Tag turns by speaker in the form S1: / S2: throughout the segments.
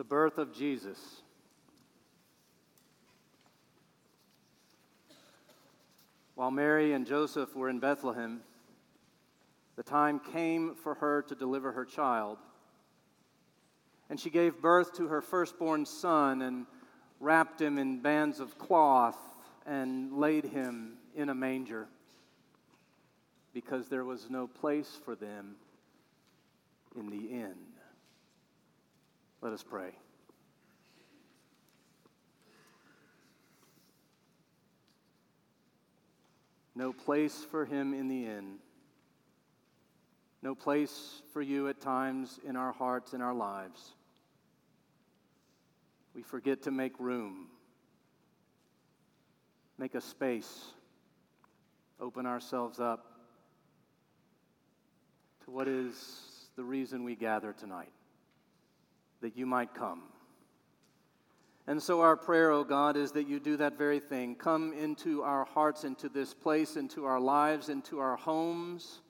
S1: the birth of Jesus. While Mary and Joseph were in Bethlehem, the time came for her to deliver her child. And she gave birth to her firstborn son and wrapped him in bands of cloth and laid him in a manger because there was no place for them in the inn. Let us pray. No place for him in the inn. No place for you at times in our hearts, in our lives. We forget to make room, make a space, open ourselves up to what is the reason we gather tonight that you might come. And so, our prayer, O oh God, is that you do that very thing. Come into our hearts, into this place, into our lives, into our homes,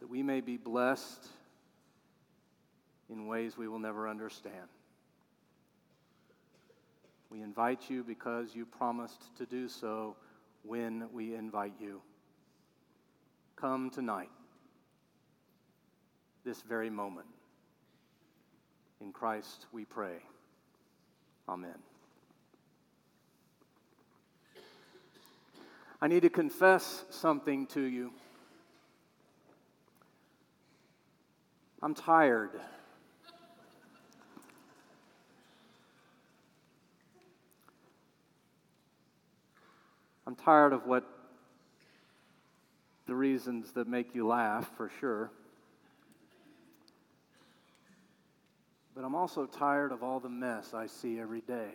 S1: that we may be blessed in ways we will never understand. We invite you because you promised to do so when we invite you. Come tonight, this very moment. In Christ we pray. Amen. I need to confess something to you. I'm tired. I'm tired of what the reasons that make you laugh, for sure. But I'm also tired of all the mess I see every day.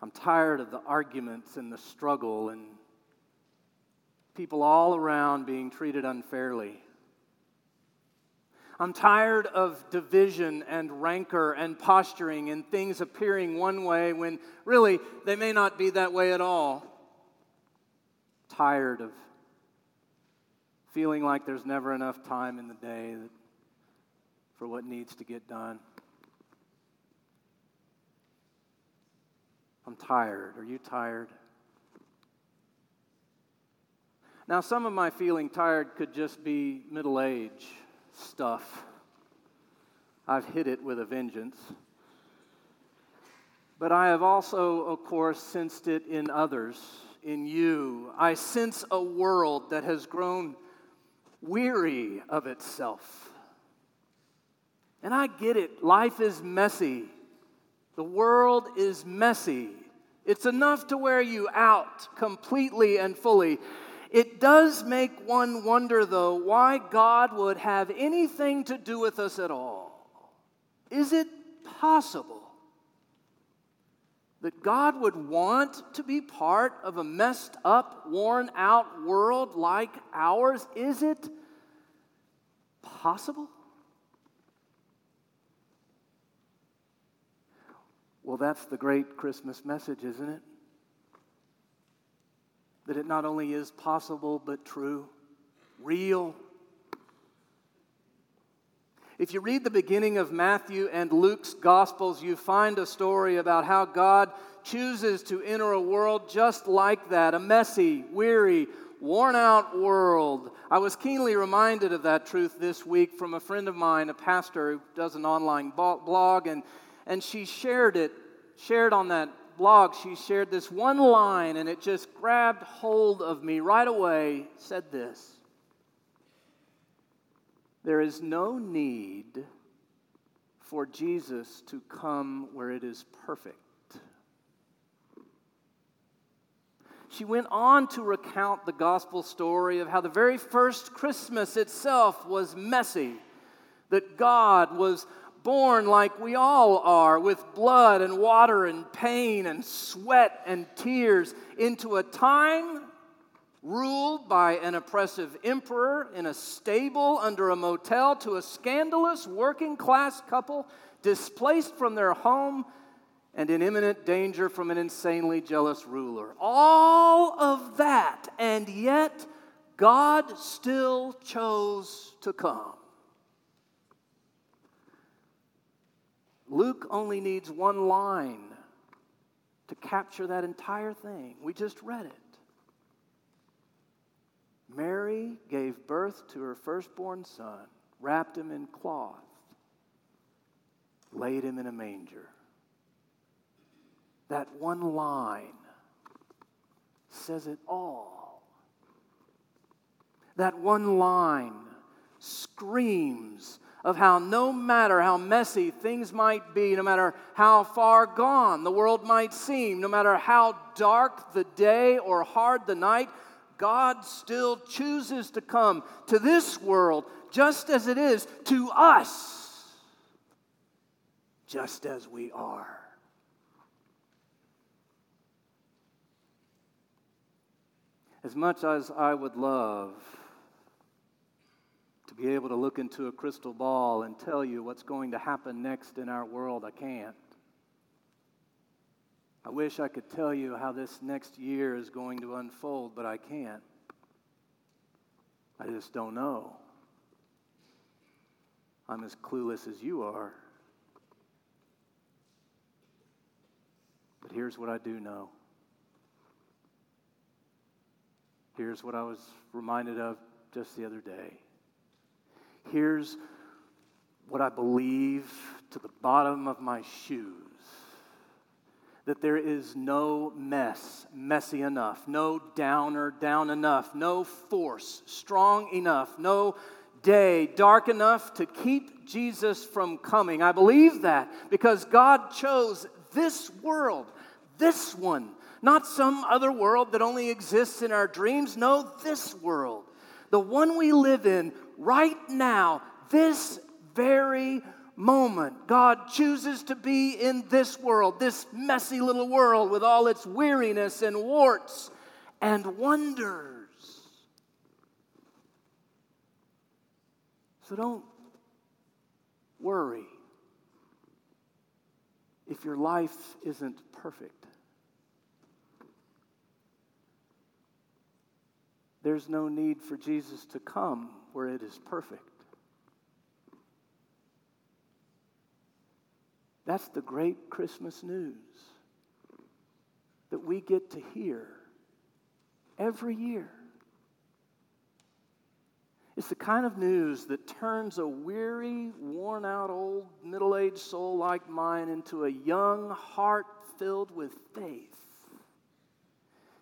S1: I'm tired of the arguments and the struggle and people all around being treated unfairly. I'm tired of division and rancor and posturing and things appearing one way when really they may not be that way at all. Tired of feeling like there's never enough time in the day for what needs to get done. I'm tired. Are you tired? Now, some of my feeling tired could just be middle age stuff. I've hit it with a vengeance. But I have also, of course, sensed it in others, in you. I sense a world that has grown weary of itself. And I get it. Life is messy. The world is messy. It's enough to wear you out completely and fully. It does make one wonder, though, why God would have anything to do with us at all. Is it possible that God would want to be part of a messed up, worn out world like ours? Is it possible? Well, that's the great Christmas message, isn't it? That it not only is possible, but true, real. If you read the beginning of Matthew and Luke's Gospels, you find a story about how God chooses to enter a world just like that a messy, weary, worn out world. I was keenly reminded of that truth this week from a friend of mine, a pastor who does an online blog, and, and she shared it, shared on that blog, she shared this one line, and it just grabbed hold of me right away. Said this there is no need for Jesus to come where it is perfect. She went on to recount the gospel story of how the very first Christmas itself was messy, that God was born like we all are, with blood and water and pain and sweat and tears, into a time ruled by an oppressive emperor in a stable under a motel to a scandalous working class couple displaced from their home and in imminent danger from an insanely jealous ruler. All of that, and yet God still chose to come. Luke only needs one line to capture that entire thing. We just read it. Mary gave birth to her firstborn son, wrapped him in cloth, laid him in a manger. That one line says it all. That one line screams of how no matter how messy things might be, no matter how far gone the world might seem, no matter how dark the day or hard the night, God still chooses to come to this world just as it is to us, just as we are. As much as I would love to be able to look into a crystal ball and tell you what's going to happen next in our world, I can't. I wish I could tell you how this next year is going to unfold, but I can't. I just don't know. I'm as clueless as you are. But here's what I do know. Here's what I was reminded of just the other day. Here's what I believe to the bottom of my shoes that there is no mess messy enough, no downer down enough, no force strong enough, no day dark enough to keep Jesus from coming. I believe that because God chose this world, this one, not some other world that only exists in our dreams. No, this world, the one we live in right now, this very moment, God chooses to be in this world, this messy little world with all its weariness and warts and wonders. So don't worry if your life isn't perfect. There's no need for Jesus to come where it is perfect. That's the great Christmas news that we get to hear every year. It's the kind of news that turns a weary, worn out old middle aged soul like mine into a young heart filled with faith.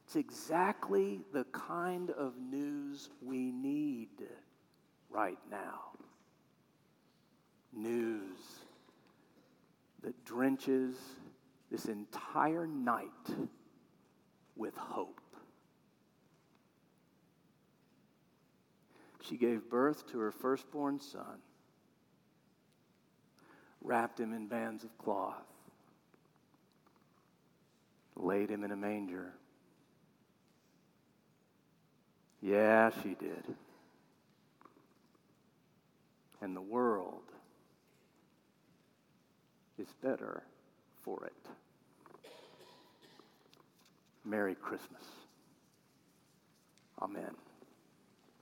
S1: It's exactly the kind of news we need right now. News that drenches this entire night with hope. She gave birth to her firstborn son, wrapped him in bands of cloth, laid him in a manger. Yeah, she did. And the world is better for it. Merry Christmas. Amen.